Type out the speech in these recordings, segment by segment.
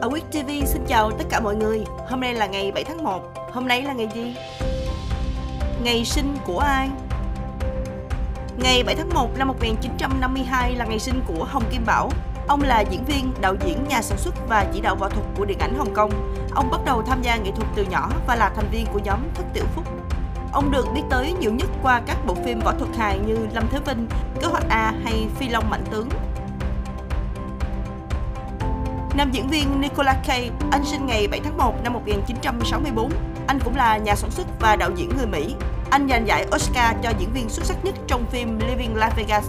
Ở Quyết TV xin chào tất cả mọi người. Hôm nay là ngày 7 tháng 1. Hôm nay là ngày gì? Ngày sinh của ai? Ngày 7 tháng 1 năm 1952 là ngày sinh của Hồng Kim Bảo. Ông là diễn viên, đạo diễn, nhà sản xuất và chỉ đạo võ thuật của điện ảnh Hồng Kông. Ông bắt đầu tham gia nghệ thuật từ nhỏ và là thành viên của nhóm Thất Tiểu Phúc. Ông được biết tới nhiều nhất qua các bộ phim võ thuật hài như Lâm Thế Vinh, Kế hoạch A hay Phi Long Mạnh Tướng. Nam diễn viên Nicolas Cage, anh sinh ngày 7 tháng 1 năm 1964. Anh cũng là nhà sản xuất và đạo diễn người Mỹ. Anh giành giải Oscar cho diễn viên xuất sắc nhất trong phim Living Las Vegas.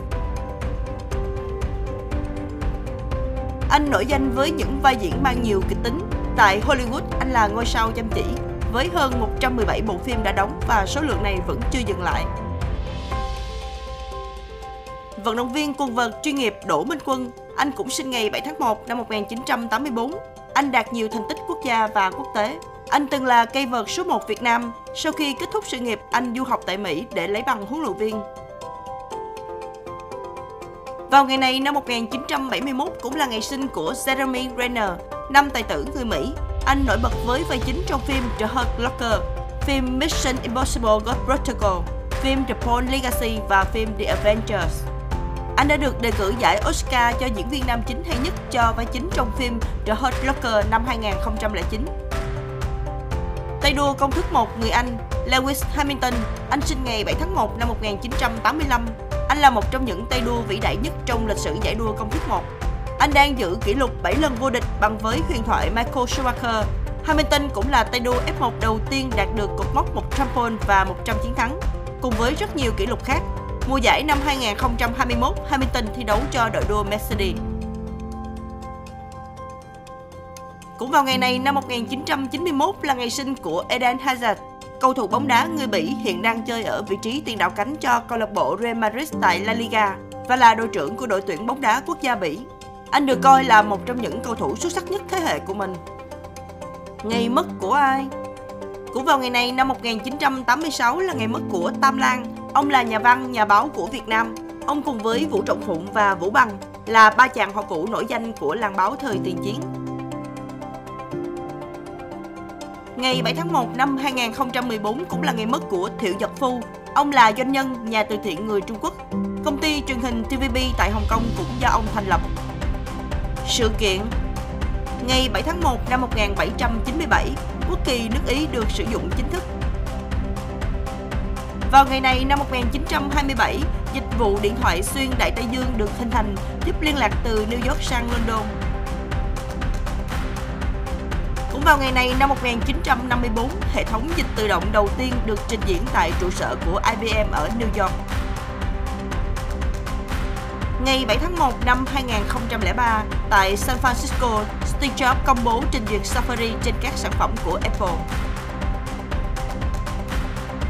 Anh nổi danh với những vai diễn mang nhiều kịch tính. Tại Hollywood, anh là ngôi sao chăm chỉ, với hơn 117 bộ phim đã đóng và số lượng này vẫn chưa dừng lại. Vận động viên quần vợt chuyên nghiệp Đỗ Minh Quân, anh cũng sinh ngày 7 tháng 1 năm 1984. Anh đạt nhiều thành tích quốc gia và quốc tế. Anh từng là cây vợt số 1 Việt Nam. Sau khi kết thúc sự nghiệp, anh du học tại Mỹ để lấy bằng huấn luyện viên. Vào ngày này năm 1971 cũng là ngày sinh của Jeremy Renner, năm tài tử người Mỹ. Anh nổi bật với vai chính trong phim The Hurt Locker, phim Mission Impossible Ghost Protocol, phim The Bourne Legacy và phim The Avengers. Anh đã được đề cử giải Oscar cho diễn viên nam chính hay nhất cho vai chính trong phim The Hurt Locker năm 2009. Tay đua công thức 1 người Anh Lewis Hamilton, anh sinh ngày 7 tháng 1 năm 1985. Anh là một trong những tay đua vĩ đại nhất trong lịch sử giải đua công thức 1. Anh đang giữ kỷ lục 7 lần vô địch bằng với huyền thoại Michael Schumacher. Hamilton cũng là tay đua F1 đầu tiên đạt được cột mốc 100 pole và 100 chiến thắng, cùng với rất nhiều kỷ lục khác. Mùa giải năm 2021, Hamilton thi đấu cho đội đua Mercedes. Cũng vào ngày này năm 1991 là ngày sinh của Eden Hazard, cầu thủ bóng đá người Bỉ hiện đang chơi ở vị trí tiền đạo cánh cho câu lạc bộ Real Madrid tại La Liga và là đội trưởng của đội tuyển bóng đá quốc gia Bỉ. Anh được coi là một trong những cầu thủ xuất sắc nhất thế hệ của mình. Ngày mất của ai? Cũng vào ngày này năm 1986 là ngày mất của Tam Lan. Ông là nhà văn, nhà báo của Việt Nam. Ông cùng với Vũ Trọng Phụng và Vũ Bằng là ba chàng họ cũ nổi danh của làng báo thời tiền chiến. Ngày 7 tháng 1 năm 2014 cũng là ngày mất của Thiệu Giật Phu. Ông là doanh nhân, nhà từ thiện người Trung Quốc. Công ty truyền hình TVB tại Hồng Kông cũng do ông thành lập. Sự kiện Ngày 7 tháng 1 năm 1797, quốc kỳ nước Ý được sử dụng chính thức. Vào ngày này năm 1927, dịch vụ điện thoại xuyên Đại Tây Dương được hình thành giúp liên lạc từ New York sang London. Cũng vào ngày này năm 1954, hệ thống dịch tự động đầu tiên được trình diễn tại trụ sở của IBM ở New York. Ngày 7 tháng 1 năm 2003, tại San Francisco, Steve Jobs công bố trình duyệt Safari trên các sản phẩm của Apple.